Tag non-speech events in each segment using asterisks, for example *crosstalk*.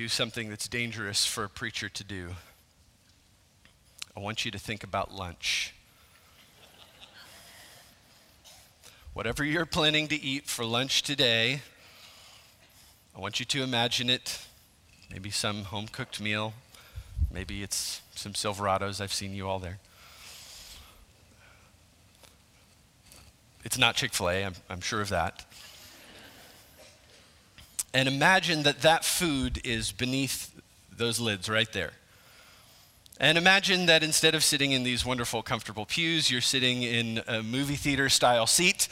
do something that's dangerous for a preacher to do. I want you to think about lunch. Whatever you're planning to eat for lunch today, I want you to imagine it. Maybe some home cooked meal. Maybe it's some Silverados. I've seen you all there. It's not Chick fil A, I'm, I'm sure of that. And imagine that that food is beneath those lids right there. And imagine that instead of sitting in these wonderful, comfortable pews, you're sitting in a movie theater style seat,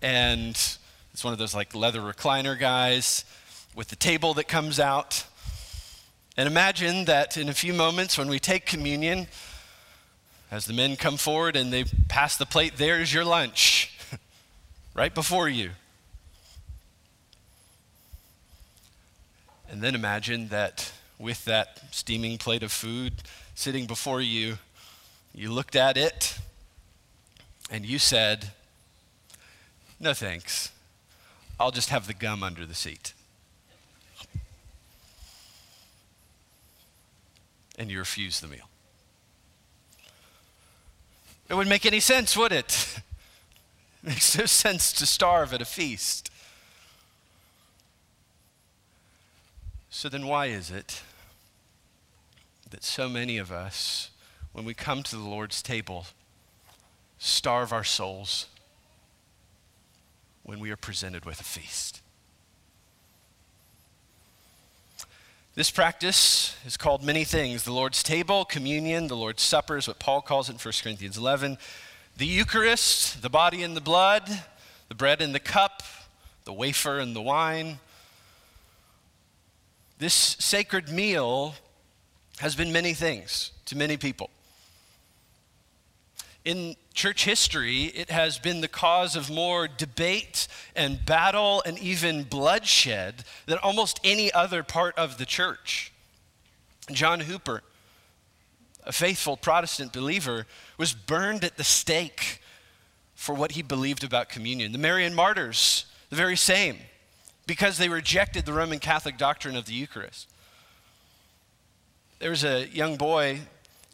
and it's one of those like leather recliner guys with the table that comes out. And imagine that in a few moments when we take communion, as the men come forward and they pass the plate, there's your lunch *laughs* right before you. And then imagine that with that steaming plate of food sitting before you, you looked at it and you said, No thanks. I'll just have the gum under the seat. And you refuse the meal. It wouldn't make any sense, would it? *laughs* It makes no sense to starve at a feast. So then, why is it that so many of us, when we come to the Lord's table, starve our souls when we are presented with a feast? This practice is called many things the Lord's table, communion, the Lord's supper is what Paul calls it in 1 Corinthians 11, the Eucharist, the body and the blood, the bread and the cup, the wafer and the wine. This sacred meal has been many things to many people. In church history, it has been the cause of more debate and battle and even bloodshed than almost any other part of the church. John Hooper, a faithful Protestant believer, was burned at the stake for what he believed about communion. The Marian martyrs, the very same because they rejected the Roman Catholic doctrine of the Eucharist. There was a young boy,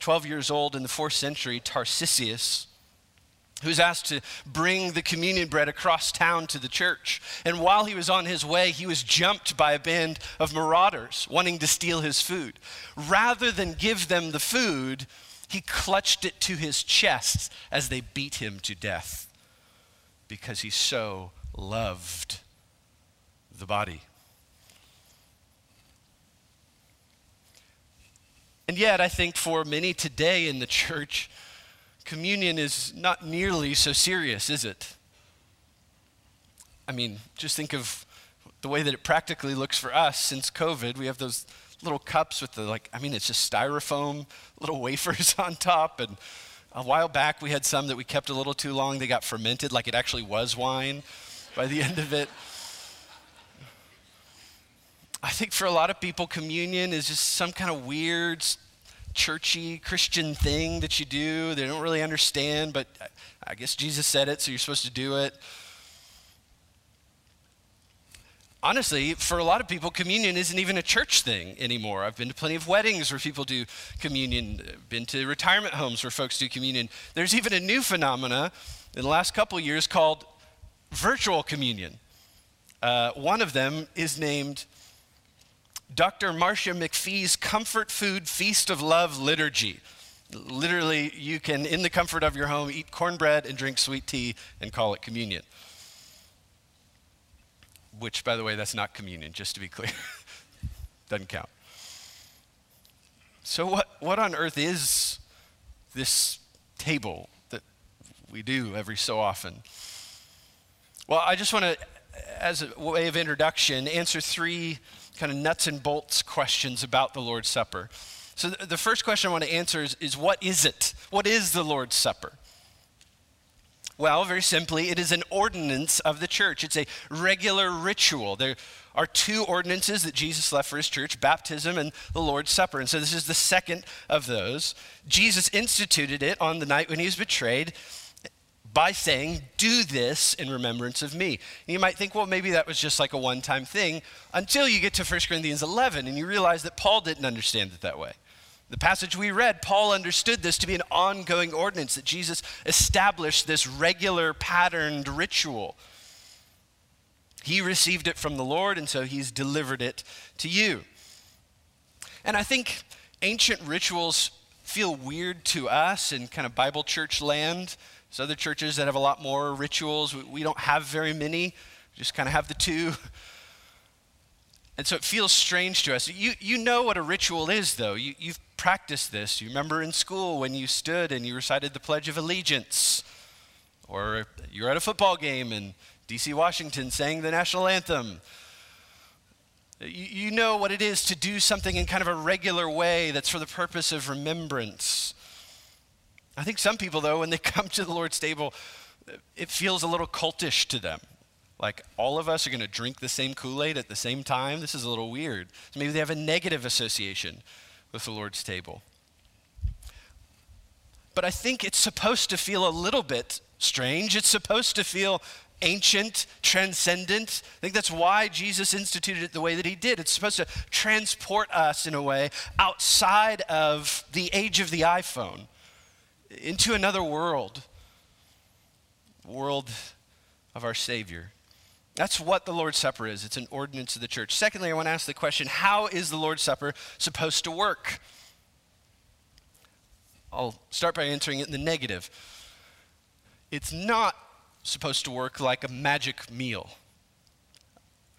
12 years old in the fourth century, Tarcisius, who was asked to bring the communion bread across town to the church. And while he was on his way, he was jumped by a band of marauders wanting to steal his food. Rather than give them the food, he clutched it to his chest as they beat him to death because he so loved the body. And yet, I think for many today in the church, communion is not nearly so serious, is it? I mean, just think of the way that it practically looks for us since COVID. We have those little cups with the, like, I mean, it's just styrofoam, little *laughs* wafers on top. And a while back, we had some that we kept a little too long. They got fermented like it actually was wine by the end of it. I think for a lot of people, communion is just some kind of weird, churchy Christian thing that you do. They don't really understand, but I guess Jesus said it, so you're supposed to do it. Honestly, for a lot of people, communion isn't even a church thing anymore. I've been to plenty of weddings where people do communion, been to retirement homes where folks do communion. There's even a new phenomena in the last couple years called virtual communion. Uh, one of them is named Dr. Marcia McFee's Comfort Food Feast of Love Liturgy. Literally, you can, in the comfort of your home, eat cornbread and drink sweet tea and call it communion. Which, by the way, that's not communion, just to be clear. *laughs* Doesn't count. So, what, what on earth is this table that we do every so often? Well, I just want to, as a way of introduction, answer three kind of nuts and bolts questions about the Lord's Supper. So, the first question I want to answer is, is what is it? What is the Lord's Supper? Well, very simply, it is an ordinance of the church. It's a regular ritual. There are two ordinances that Jesus left for his church baptism and the Lord's Supper. And so this is the second of those. Jesus instituted it on the night when he was betrayed by saying, Do this in remembrance of me. And you might think, well, maybe that was just like a one time thing until you get to 1 Corinthians 11 and you realize that Paul didn't understand it that way. The passage we read, Paul understood this to be an ongoing ordinance, that Jesus established this regular patterned ritual. He received it from the Lord, and so he's delivered it to you. And I think ancient rituals feel weird to us in kind of Bible church land. There's other churches that have a lot more rituals. We don't have very many, we just kind of have the two. And so it feels strange to us. You, you know what a ritual is, though. You, you've practiced this. You remember in school when you stood and you recited the Pledge of Allegiance, or you're at a football game in DC Washington sang the national anthem. You know what it is to do something in kind of a regular way that's for the purpose of remembrance. I think some people, though, when they *laughs* come to the Lord's table, it feels a little cultish to them. Like all of us are going to drink the same Kool Aid at the same time. This is a little weird. So maybe they have a negative association with the Lord's table. But I think it's supposed to feel a little bit strange. It's supposed to feel ancient, transcendent. I think that's why Jesus instituted it the way that he did. It's supposed to transport us in a way outside of the age of the iPhone into another world, world of our Savior. That's what the Lord's Supper is. It's an ordinance of the church. Secondly, I want to ask the question how is the Lord's Supper supposed to work? I'll start by answering it in the negative. It's not supposed to work like a magic meal.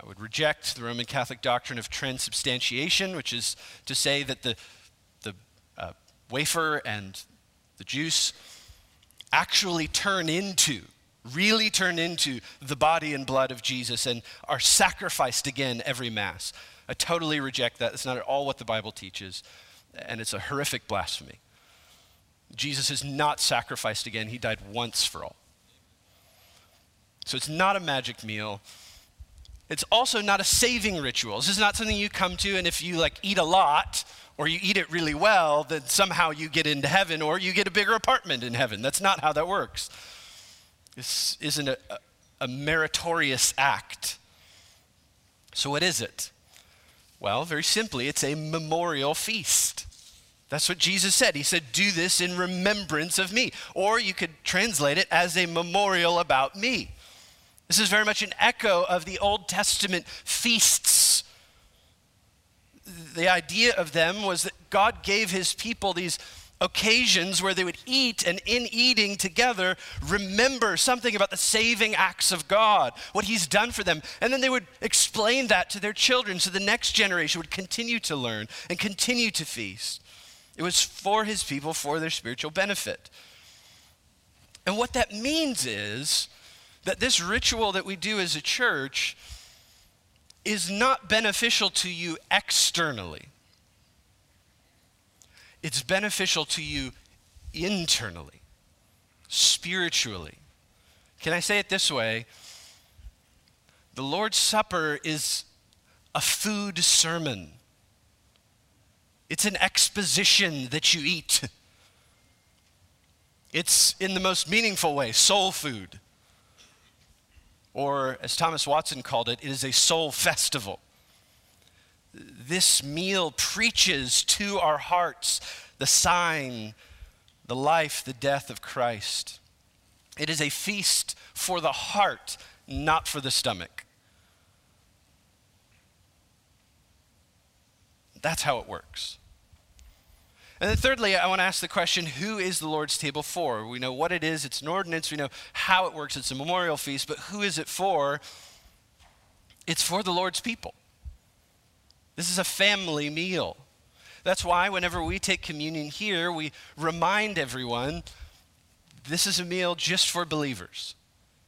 I would reject the Roman Catholic doctrine of transubstantiation, which is to say that the, the uh, wafer and the juice actually turn into, really turn into the body and blood of Jesus and are sacrificed again every Mass. I totally reject that. That's not at all what the Bible teaches, and it's a horrific blasphemy. Jesus is not sacrificed again, he died once for all. So it's not a magic meal. It's also not a saving ritual. This is not something you come to, and if you like eat a lot or you eat it really well, then somehow you get into heaven or you get a bigger apartment in heaven. That's not how that works. This isn't a, a meritorious act. So, what is it? Well, very simply, it's a memorial feast. That's what Jesus said. He said, Do this in remembrance of me. Or you could translate it as a memorial about me. This is very much an echo of the Old Testament feasts. The idea of them was that God gave his people these occasions where they would eat, and in eating together, remember something about the saving acts of God, what He's done for them. And then they would explain that to their children so the next generation would continue to learn and continue to feast. It was for His people, for their spiritual benefit. And what that means is that this ritual that we do as a church is not beneficial to you externally, it's beneficial to you internally, spiritually. Can I say it this way? The Lord's Supper is a food sermon. It's an exposition that you eat. It's, in the most meaningful way, soul food or as Thomas Watson called it, it is a soul festival. This meal preaches to our hearts the sign, the life, the death of Christ. It is a feast for the heart, not for the stomach. That's how it works. And then, thirdly, I want to ask the question who is the Lord's table for? We know what it is, it's an ordinance, we know how it works, it's a memorial feast, but who is it for? It's for the Lord's people. This is a family meal. That's why, whenever we take communion here, we remind everyone this is a meal just for believers.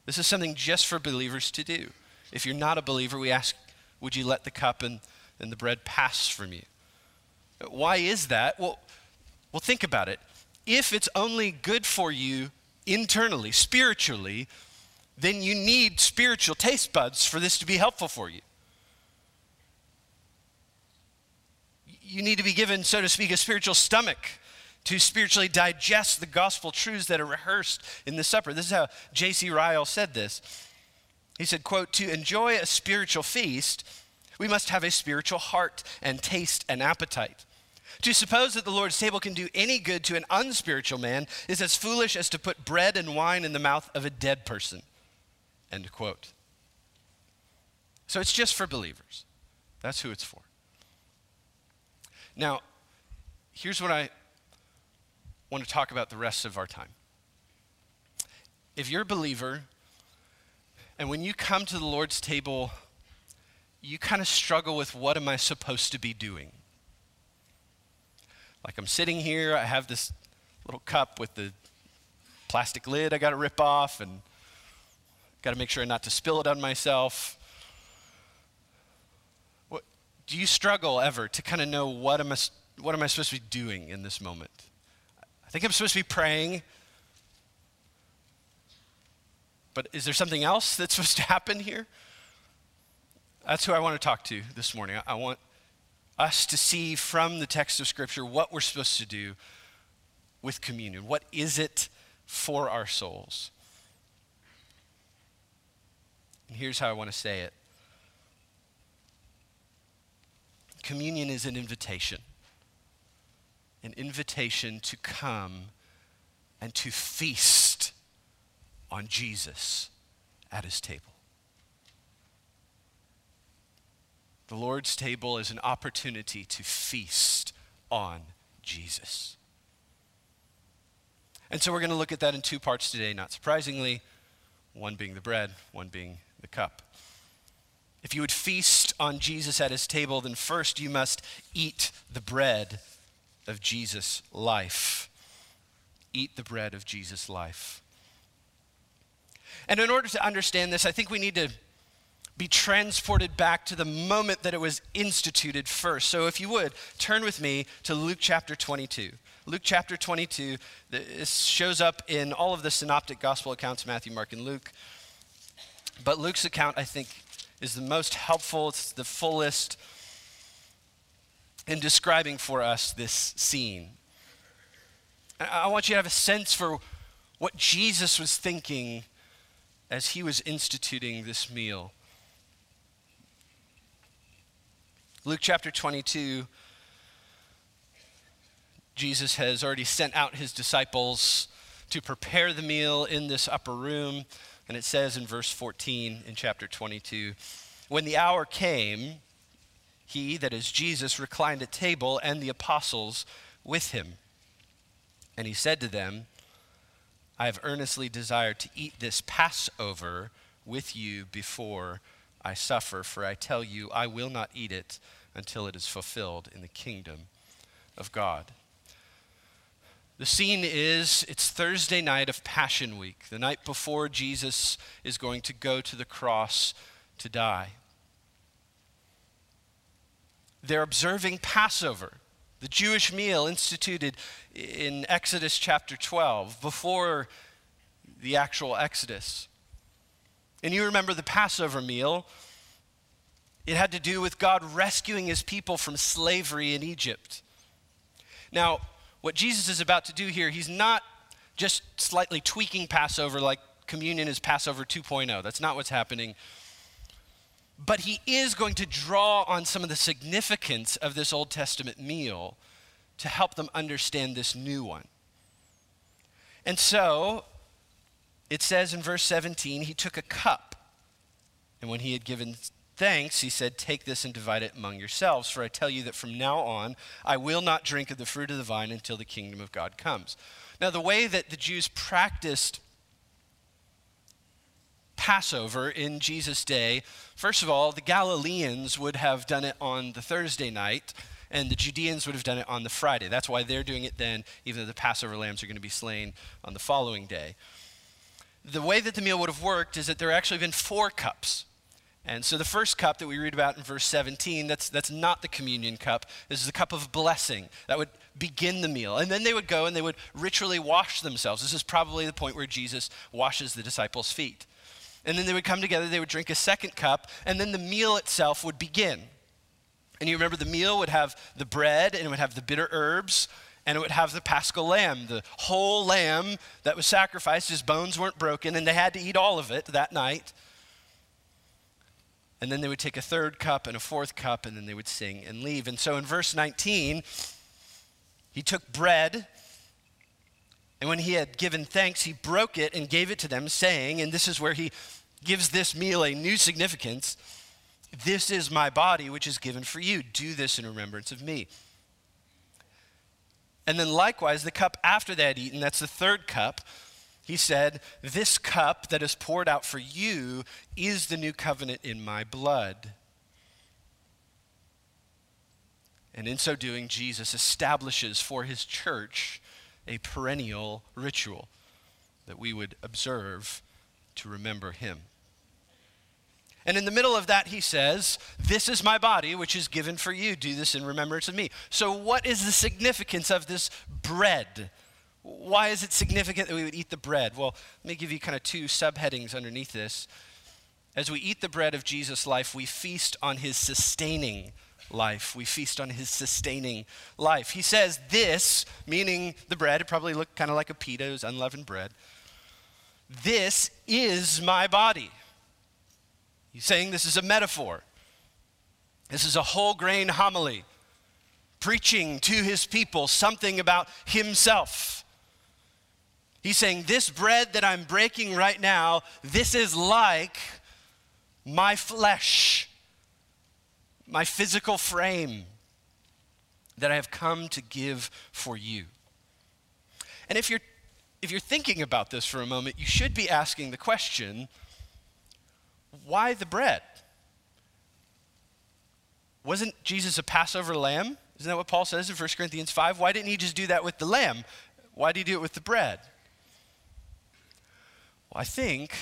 This is something just for believers to do. If you're not a believer, we ask, would you let the cup and, and the bread pass from you? Why is that? Well, well, think about it. If it's only good for you internally, spiritually, then you need spiritual taste buds for this to be helpful for you. You need to be given, so to speak, a spiritual stomach to spiritually digest the gospel truths that are rehearsed in the supper. This is how J.C. Ryle said this. He said, quote, to enjoy a spiritual feast, we must have a spiritual heart and taste and appetite. To suppose that the Lord's table can do any good to an unspiritual man is as foolish as to put bread and wine in the mouth of a dead person. End quote. So it's just for believers. That's who it's for. Now, here's what I want to talk about the rest of our time. If you're a believer, and when you come to the Lord's table, you kind of struggle with what am I supposed to be doing? Like I'm sitting here, I have this little cup with the plastic lid I got to rip off, and got to make sure not to spill it on myself. What, do you struggle ever to kind of know what am I, what am I supposed to be doing in this moment? I think I'm supposed to be praying. But is there something else that's *laughs* supposed to happen here? That's who I want to talk to this morning. I want us to see from the text of Scripture what we're supposed to do with communion. What is it for our souls? And here's how I want to say it communion is an invitation an invitation to come and to feast on Jesus at his table. The Lord's table is an opportunity to feast on Jesus. And so we're going to look at that in two parts today, not surprisingly, one being the bread, one being the cup. If you would feast on Jesus at his table, then first you must eat the bread of Jesus' life. Eat the bread of Jesus' life. And in order to understand this, I think we need to be transported back to the moment that it was instituted first. So if you would, turn with me to Luke chapter 22. Luke chapter 22 this shows up in all of the synoptic gospel accounts Matthew, Mark, and Luke. But Luke's account, I think, is the most helpful, it's the fullest in describing for us this scene. I want you to have a sense for what Jesus was thinking as he was instituting this meal. Luke chapter 22, Jesus has already sent out his disciples to prepare the meal in this upper room. And it says in verse 14 in chapter 22 When the hour came, he, that is Jesus, reclined at table and the apostles with him. And he said to them, I have earnestly desired to eat this Passover with you before I suffer, for I tell you, I will not eat it until it is fulfilled in the kingdom of God. The scene is it's Thursday night of Passion Week, the night before Jesus is going to go to the cross to die they're observing Passover, the Jewish meal instituted in Exodus chapter 12, before the actual Exodus. And you remember the Passover meal, it had to do with God rescuing his people from slavery in Egypt. Now, what Jesus is about to do here, he's not just slightly tweaking Passover like communion is Passover 2.0. That's not what's happening but he is going to draw on some of the significance of this Old Testament meal to help them understand this new one. And so it says in verse 17, he took a cup, and when he had given thanks, he said, Take this and divide it among yourselves, for I tell you that from now on I will not drink of the fruit of the vine until the kingdom of God comes. Now, the way that the Jews practiced Passover in Jesus' day, first of all, the Galileans would have done it on the Thursday night, and the Judeans would have done it on the Friday. That's why they're doing it then, even though the Passover lambs are going to be slain on the following day. The way that the meal would have worked is that there actually been four cups. And so the first cup that we read about in verse 17, that's, that's not the communion cup. This is the cup of blessing that would begin the meal. And then they would go and they would ritually wash themselves. This is probably the point where Jesus washes the disciples' feet. And then they would come together, they would drink a second cup, and then the meal itself would begin. And you remember the meal would have the bread and it would have the bitter herbs, and it would have the paschal lamb, the whole lamb that was sacrificed. His bones weren't broken, and they had to eat all of it that night. And then they would take a third cup and a fourth cup, and then they would sing and leave. And so in verse 19, he took bread, and when he had given thanks, he broke it and gave it to them, saying, and this is where he gives this meal a new significance This is my body, which is given for you. Do this in remembrance of me. And then likewise, the cup after they had eaten, that's the third cup, he said, This cup that is poured out for you is the new covenant in my blood. And in so doing, Jesus establishes for his church a perennial ritual that we would observe to remember him. And in the middle of that, he says, This is my body, which is given for you. Do this in remembrance of me. So, what is the significance of this bread? Why is it significant that we would eat the bread? Well, let me give you kind of two subheadings underneath this. As we eat the bread of Jesus' life, we feast on his sustaining life. We feast on his sustaining life. He says, This, meaning the bread, it probably looked kind of like a pita, it was unleavened bread. This is my body He's saying this is a metaphor. This is a whole grain homily, preaching to his people something about himself. He's saying, This bread that I'm breaking right now, this is like my flesh, my physical frame that I have come to give for you. And if you're, if you're thinking about this for a moment, you should be asking the question why the bread? Wasn't Jesus a Passover lamb? Isn't that what Paul says in 1 Corinthians 5? Why didn't he just do that with the lamb? Why did he do it with the bread? Well, I think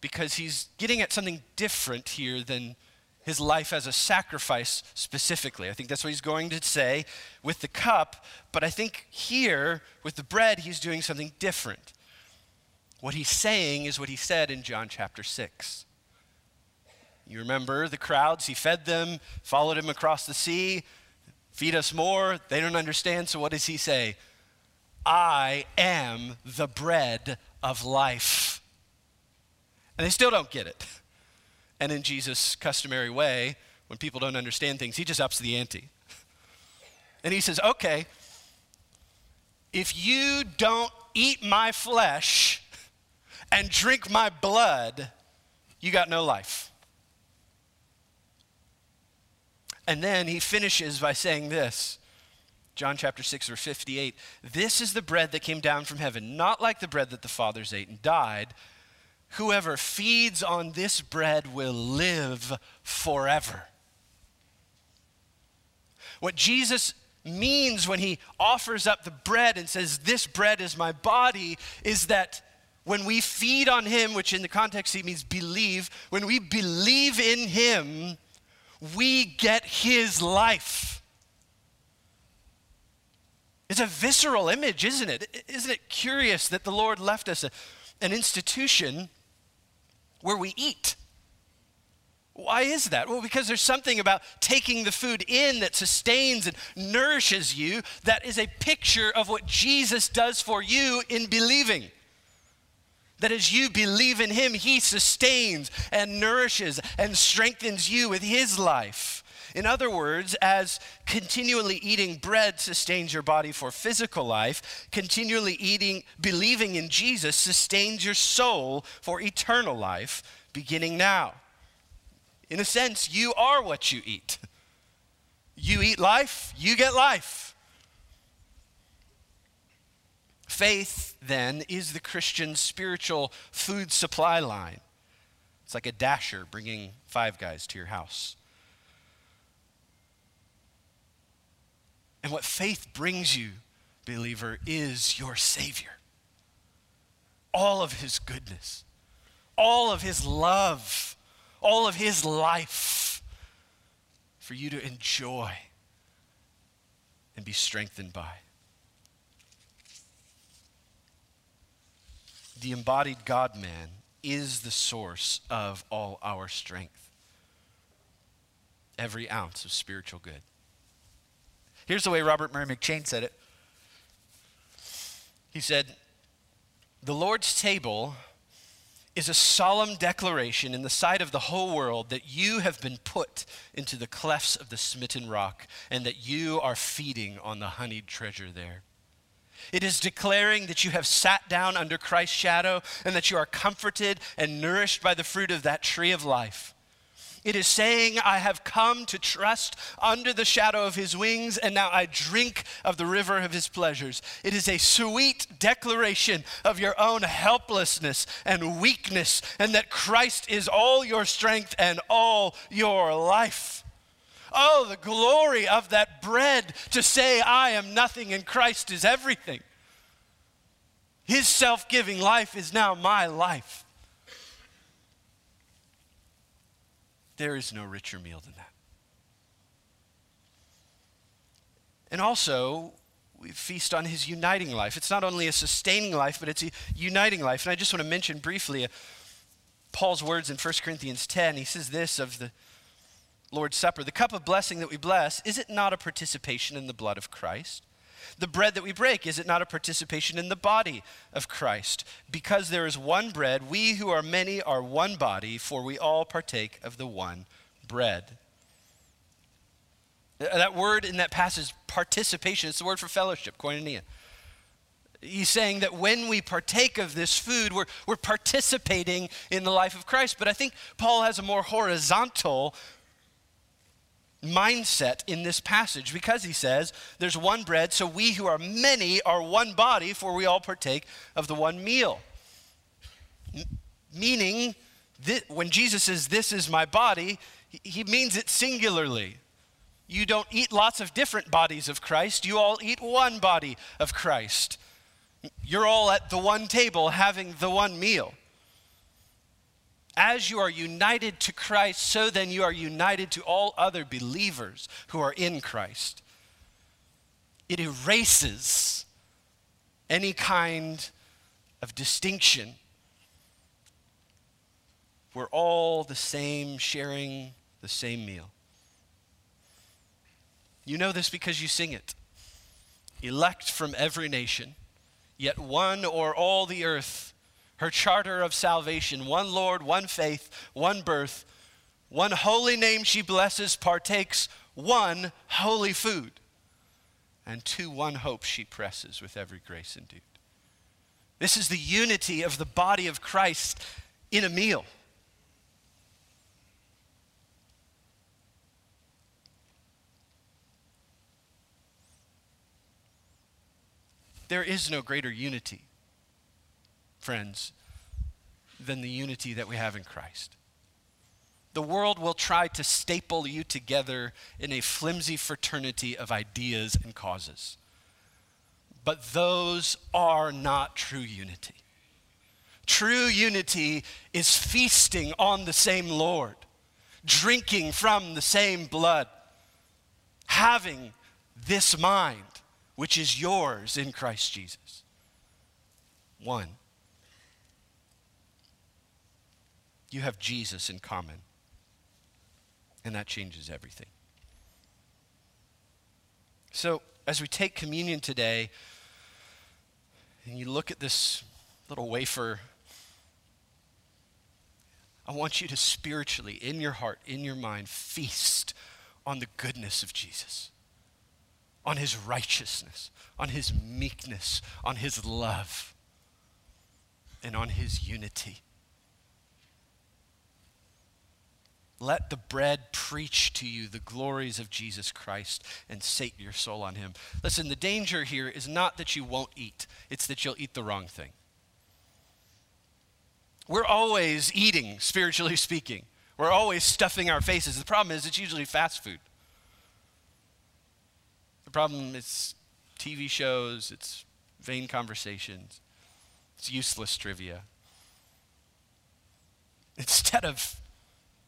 because he's getting at something different here than his life as a sacrifice specifically. I think that's what he's going to say with the cup, but I think here with the bread, he's doing something different. What he's saying is what he said in John chapter 6. You remember the crowds, he fed them, followed him across the sea, feed us more. They don't understand, so what does he say? I am the bread of life. And they still don't get it. And in Jesus' customary way, when people don't understand things, he just ups the ante. And he says, Okay, if you don't eat my flesh and drink my blood, you got no life. And then he finishes by saying this John chapter 6, verse 58 This is the bread that came down from heaven, not like the bread that the fathers ate and died. Whoever feeds on this bread will live forever. What Jesus means when he offers up the bread and says, This bread is my body, is that when we feed on him, which in the context he means believe, when we believe in him, we get his life. It's a visceral image, isn't it? Isn't it curious that the Lord left us a, an institution where we eat? Why is that? Well, because there's something about taking the food in that sustains and nourishes you that is a picture of what Jesus does for you in believing. That as you believe in Him, He sustains and nourishes and strengthens you with His life. In other words, as continually eating bread sustains your body for physical life, continually eating, believing in Jesus sustains your soul for eternal life, beginning now. In a sense, you are what you eat. You eat life, you get life. Faith, then, is the Christian spiritual food supply line. It's like a dasher bringing five guys to your house. And what faith brings you, believer, is your Savior. All of His goodness, all of His love, all of His life for you to enjoy and be strengthened by. The embodied God man is the source of all our strength. Every ounce of spiritual good. Here's the way Robert Murray McCheyne said it He said, The Lord's table is a solemn declaration in the sight of the whole world that you have been put into the clefts of the smitten rock and that you are feeding on the honeyed treasure there. It is declaring that you have sat down under Christ's shadow and that you are comforted and nourished by the fruit of that tree of life. It is saying, I have come to trust under the shadow of his wings, and now I drink of the river of his pleasures. It is a sweet declaration of your own helplessness and weakness, and that Christ is all your strength and all your life. Oh, the glory of that bread to say, I am nothing and Christ is everything. His self giving life is now my life. There is no richer meal than that. And also, we feast on his uniting life. It's not only a sustaining life, but it's a uniting life. And I just want to mention briefly uh, Paul's words in 1 Corinthians 10. He says this of the Lord's Supper The cup of blessing that we bless, is it not a participation in the blood of Christ? The bread that we break, is it not a participation in the body of Christ? Because there is one bread, we who are many are one body, for we all partake of the one bread. That word in that passage, participation, it's the word for fellowship, koinonia. He's saying that when we partake of this food, we're, we're participating in the life of Christ. But I think Paul has a more horizontal mindset in this passage because he says there's one bread, so we who are many are one body, for we all partake of the one meal. Meaning, that when Jesus says, This is my body, he means it singularly. You don't eat lots of different bodies of Christ, you all eat one body of Christ. You're all at the one table having the one meal. As you are united to Christ, so then you are united to all other believers who are in Christ. It erases any kind of distinction. We're all the same, sharing the same meal. You know this because you sing it. Elect from every nation, yet one o'er all the earth her charter of salvation one Lord, one faith, one birth, one holy name she blesses, partakes one holy food, and to one hope she presses with every grace endued. This is the unity of the body of Christ in a meal. There is no greater unity friends, than the unity that we have in Christ. The world will try to staple you together in a flimsy fraternity of ideas and causes. But those are not true unity. True unity is feasting on the same Lord, drinking from the same blood, having this mind, which is yours in Christ Jesus. One. You have Jesus in common. And that changes everything. So, as we take communion today, and you look at this little wafer, I want you to spiritually, in your heart, in your mind, feast on the goodness of Jesus, on his righteousness, on his meekness, on his love, and on his unity. Let the bread preach to you the glories of Jesus Christ and sate your soul on him. Listen, the danger here is not that you won't eat, it's that you'll eat the wrong thing. We're always eating, spiritually *laughs* speaking. We're always stuffing our faces. The problem is, it's usually fast food. The problem is TV shows, it's vain conversations, it's useless trivia. Instead of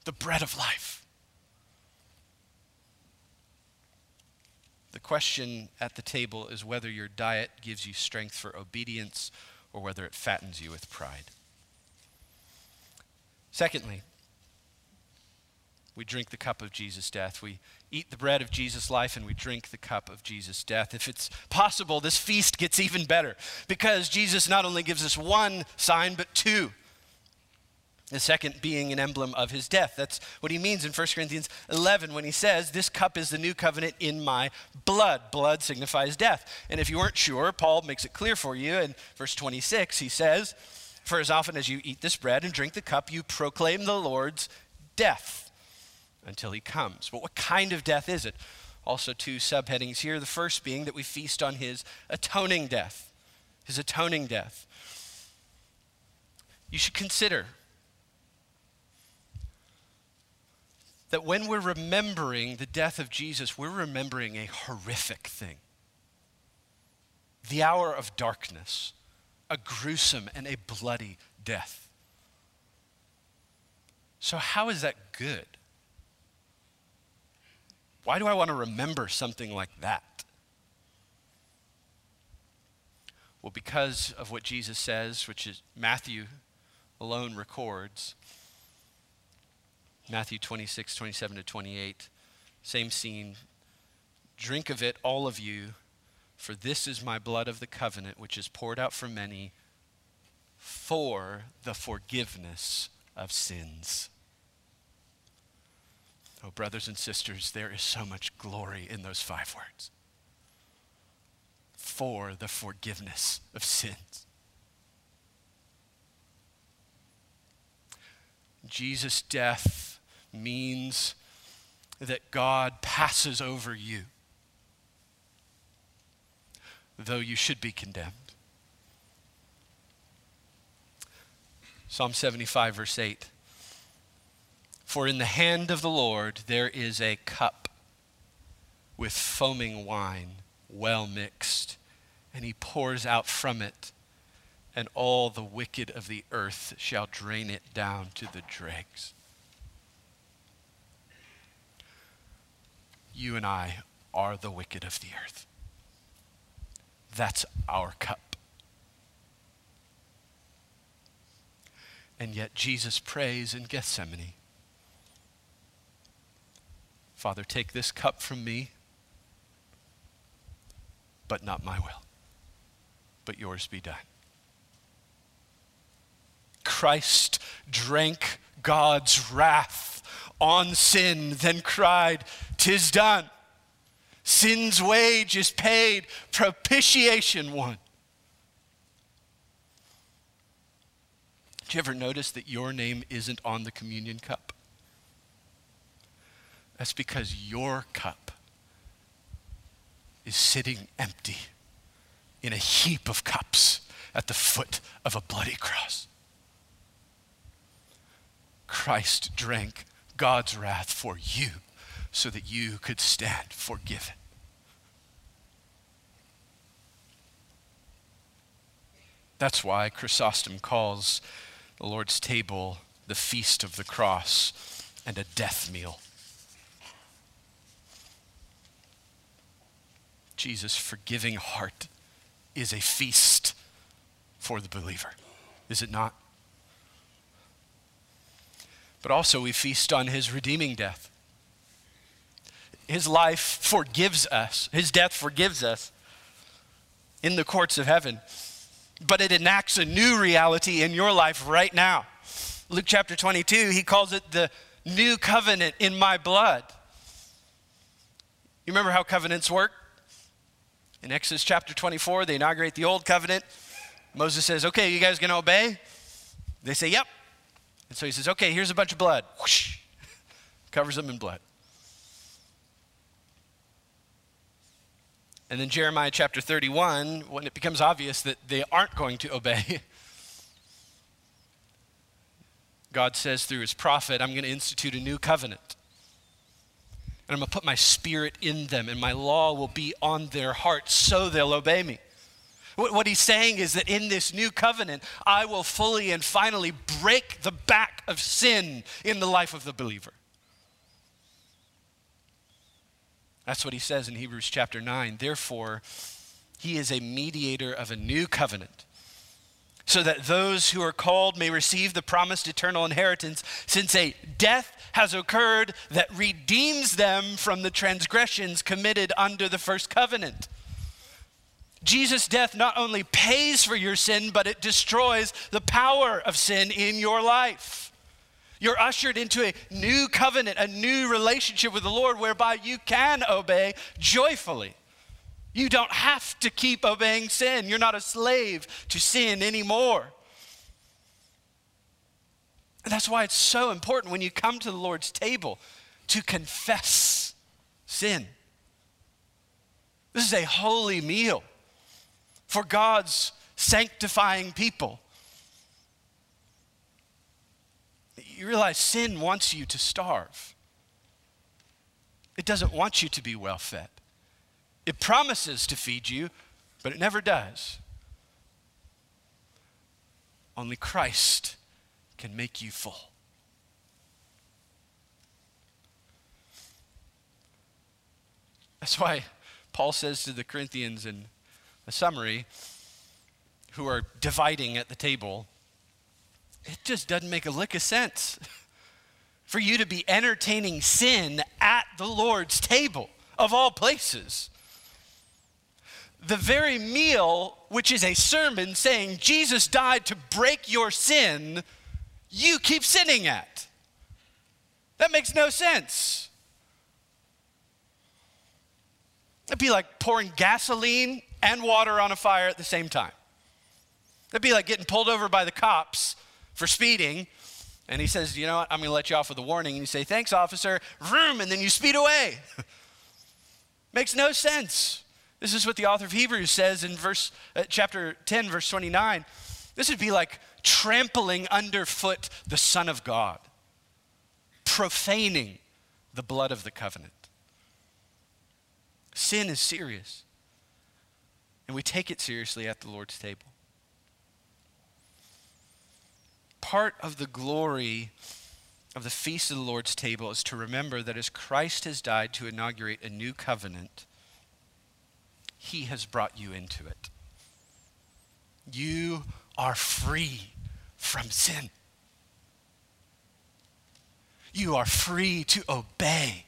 the bread of life. The question at the table is whether your diet gives you strength for obedience or whether it fattens you with pride. Secondly, we drink the cup of Jesus' death. We eat the bread of Jesus' life and we drink the cup of Jesus' death. If it's possible, this feast gets even better because Jesus not only gives us one sign, but two. The second being an emblem of his death. That's what he means in 1 Corinthians 11 when he says, This cup is the new covenant in my blood. Blood signifies death. And if you weren't sure, Paul makes it clear for you in verse 26. He says, For as often as you eat this bread and drink the cup, you proclaim the Lord's death until he comes. But what kind of death is it? Also, two subheadings here. The first being that we feast on his atoning death. His atoning death. You should consider that when we're remembering the death of Jesus, we're remembering a horrific thing. The hour of darkness, a gruesome and a bloody death. So, how is that good? Why do I want to remember something like that? Well, because of what Jesus says, which is Matthew alone records. Matthew 26, 27 to 28. Same scene. Drink of it, all of you, for this is my blood of the covenant, which is poured out for many for the forgiveness of sins. Oh, brothers and sisters, there is so much glory in those five words. For the forgiveness of sins. Jesus' death means that God passes over you, though you should be condemned. Psalm 75, verse 8 For in the hand of the Lord there is a cup with foaming wine, well mixed, and he pours out from it, and all the wicked of the earth shall drain it down to the dregs. You and I are the wicked of the earth. That's our cup. And yet Jesus prays in Gethsemane Father, take this cup from me, but not my will, but yours be done. Christ drank God's wrath on sin, then cried, Tis done. Sin's wage is paid, propitiation won. Did you ever notice that your name isn't on the communion cup? That's because your cup is sitting empty in a heap of cups at the foot of a bloody cross. Christ drank God's wrath for you so that you could stand forgiven. That's why Chrysostom calls the Lord's table the feast of the cross and a death meal. Jesus' forgiving heart is a feast for the believer, is it not? But also we feast on his redeeming death. His life forgives us, his death forgives us in the courts of heaven, but it enacts a new reality in your life right now. Luke chapter 22, he calls it the new covenant in my blood. You remember how covenants work? In Exodus chapter 24, they inaugurate the old covenant. Moses says, Okay, you guys gonna obey? They say, Yep. And so he says, okay, here's a bunch of blood. Whoosh, *laughs* covers them in blood. And then Jeremiah chapter 31, when it becomes obvious that they aren't going to obey, *laughs* God says through his prophet, I'm going to institute a new covenant. And I'm going to put my spirit in them, and my law will be on their hearts so they'll obey me. What he's saying is that in this new covenant, I will fully and finally break the back of sin in the life of the believer. That's what he says in Hebrews chapter 9. Therefore, he is a mediator of a new covenant, so that those who are called may receive the promised eternal inheritance, since a death has occurred that redeems them from the transgressions committed under the first covenant. Jesus' death not only pays for your sin, but it destroys the power of sin in your life. You're ushered into a new covenant, a new relationship with the Lord whereby you can obey joyfully. You don't have to keep obeying sin. You're not a slave to sin anymore. And that's why it's so important when you come to the Lord's table to confess sin. This is a holy meal for God's sanctifying people. You realize sin wants you to starve. It doesn't want you to be well fed. It promises to feed you, but it never does. Only Christ can make you full. That's why Paul says to the Corinthians in a summary who are dividing at the table, it just doesn't make a lick of sense *laughs* for you to be entertaining sin at the Lord's table, of all places the very meal, which is a sermon saying Jesus died to break your sin, you keep sinning at. That makes no sense. It'd be like pouring gasoline and water on a fire at the same time. It'd be like getting pulled over by the cops for speeding, and he says, You know what? I'm going to let you off with a warning. And you say, Thanks, officer. Vroom, and then you speed away. *laughs* Makes no sense. This is what the author of Hebrews says in verse uh, chapter 10 verse 29. This would be like trampling underfoot the son of God, profaning the blood of the covenant. Sin is serious. And we take it seriously at the Lord's table. Part of the glory of the feast of the Lord's table is to remember that as Christ has died to inaugurate a new covenant, he has brought you into it. You are free from sin. You are free to obey.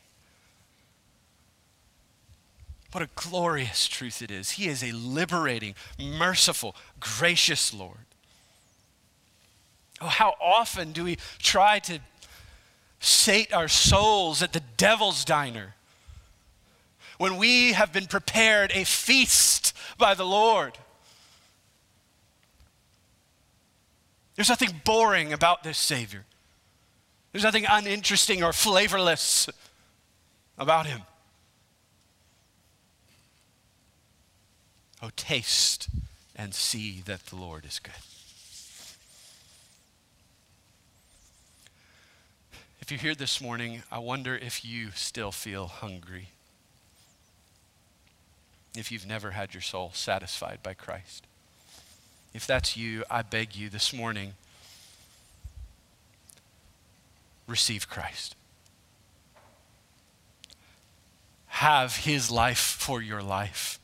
What a glorious truth it is. He is a liberating, merciful, gracious Lord. Oh, how often do we try to sate our souls at the devil's diner when we have been prepared a feast by the Lord. There's nothing boring about this Savior. There's nothing uninteresting or flavorless about him. Oh, taste and see that the Lord is good. If you're here this morning, I wonder if you still feel hungry if you've never had your soul satisfied by Christ. If that's you, I beg you this morning receive Christ. Have his life for your life.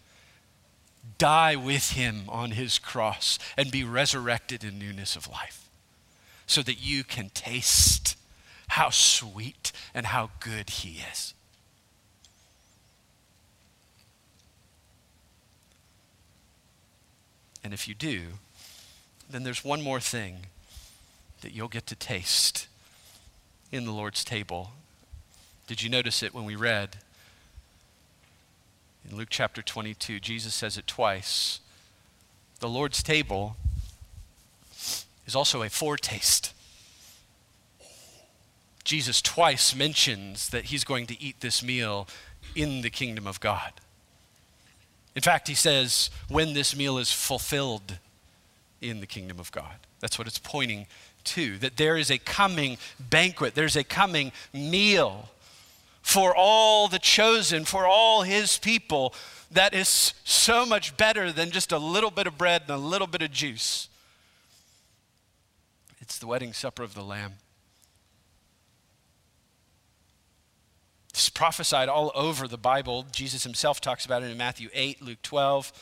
Die with him on his cross and be resurrected in newness of life so that you can taste how sweet and how good he is. And if you do, then there's one more thing that you'll get to taste in the Lord's table. Did you notice it when we read in Luke chapter 22? Jesus says it twice. The Lord's table is also a foretaste. Jesus twice mentions that he's going to eat this meal in the kingdom of God. In fact, he says, when this meal is fulfilled in the kingdom of God. That's what it's pointing to, that there is a coming banquet, there's a coming meal for all the chosen, for all his people, that is so much better than just a little bit of bread and a little bit of juice. It's the wedding supper of the Lamb. It's prophesied all over the Bible. Jesus himself talks about it in Matthew 8, Luke 12.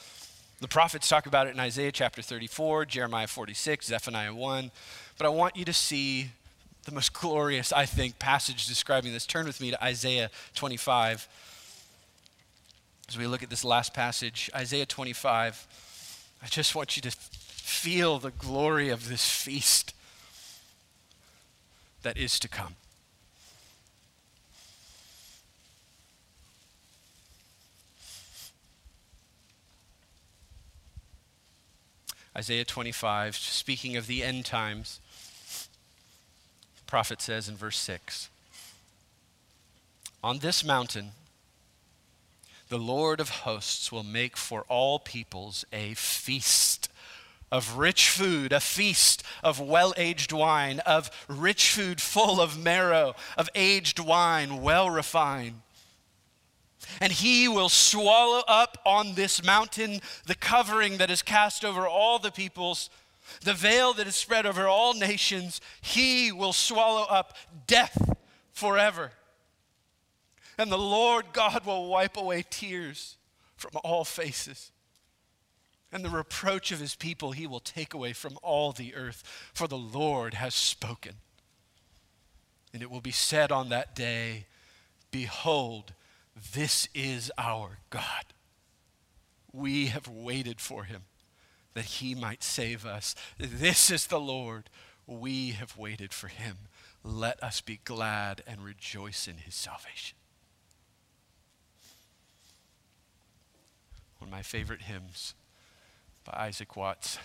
The prophets talk about it in Isaiah chapter 34, Jeremiah 46, Zephaniah 1. But I want you to see the most glorious, I think, passage describing this. Turn with me to Isaiah 25. As we look at this last passage, Isaiah 25, I just want you to feel the glory of this feast that is to come. Isaiah 25, speaking of the end times, prophet says in verse 6 On this mountain, the Lord of hosts will make for all peoples a feast of rich food, a feast of well aged wine, of rich food full of marrow, of aged wine well refined. And he will swallow up on this mountain the covering that is cast over all the peoples, the veil that is spread over all nations. He will swallow up death forever. And the Lord God will wipe away tears from all faces. And the reproach of his people he will take away from all the earth, for the Lord has spoken. And it will be said on that day, Behold, this is our God. We have waited for him that he might save us. This is the Lord. We have waited for him. Let us be glad and rejoice in his salvation. One of my favorite hymns by Isaac Watts.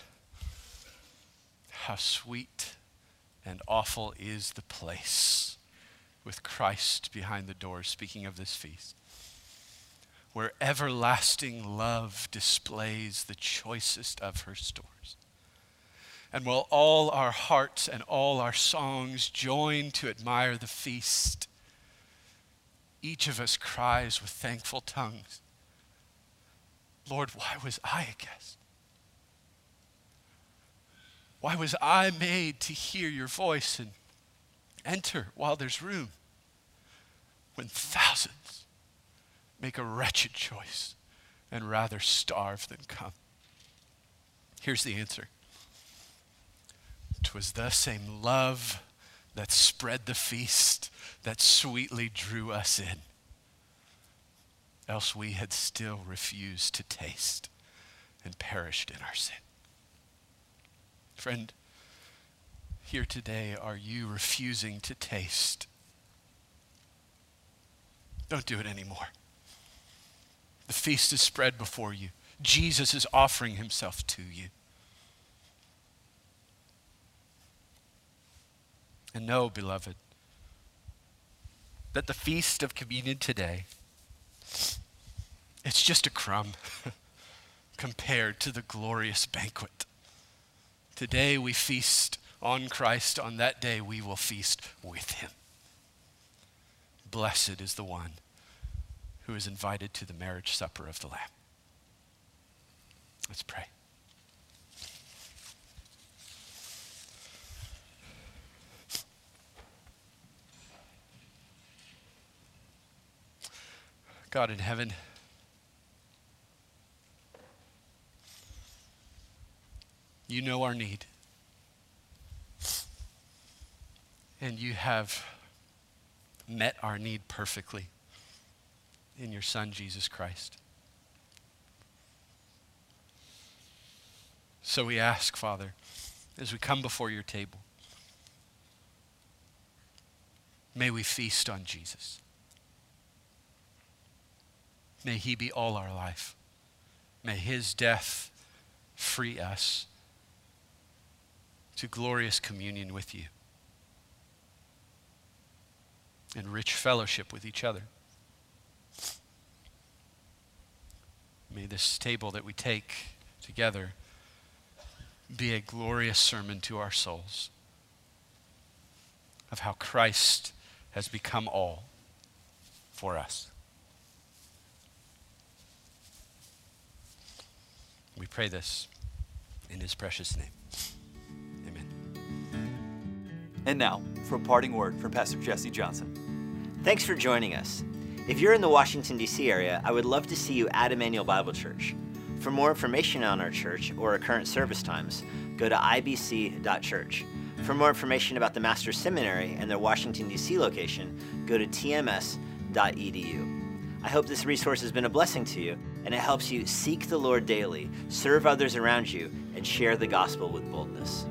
How sweet and awful is the place with Christ behind the door, speaking of this feast, where everlasting love displays the choicest of her stores. And while all our hearts and all our songs join to admire the feast, each of us cries with thankful tongues, Lord, why was I a guest? Why was I made to hear your voice and enter while there's room? when thousands make a wretched choice and rather starve than come? Here's the answer. Twas the same love that spread the feast that sweetly drew us in. Else we had still refused to taste and perished in our sin. Friend, here today, are you refusing to taste don't do it anymore. The feast is spread before you. Jesus is offering himself to you. And know, beloved, that the feast of communion today, it's just a crumb *laughs* compared to the glorious banquet. Today we feast on Christ. On that day we will feast with him. Blessed is the one who is invited to the marriage supper of the Lamb. Let's pray. God in heaven, you know our need. And you have met our need perfectly in your Son, Jesus Christ. So we ask, Father, as we come before your table, may we feast on Jesus. May he be all our life. May his death free us to glorious communion with you and rich fellowship with each other. May this table that we take together be a glorious sermon to our souls of how Christ has become all for us. We pray this in his precious name. Amen. And now, for a parting word from Pastor Jesse Johnson. Thanks for joining us. If you're in the Washington, D.C. area, I would love to see you at Immanuel Bible Church. For more information on our church or our current service times, go to ibc.church. For more information about the Master's Seminary and their Washington, D.C. location, go to tms.edu. I hope this resource has been a blessing to you and it helps you seek the Lord daily, serve others around you, and share the gospel with boldness.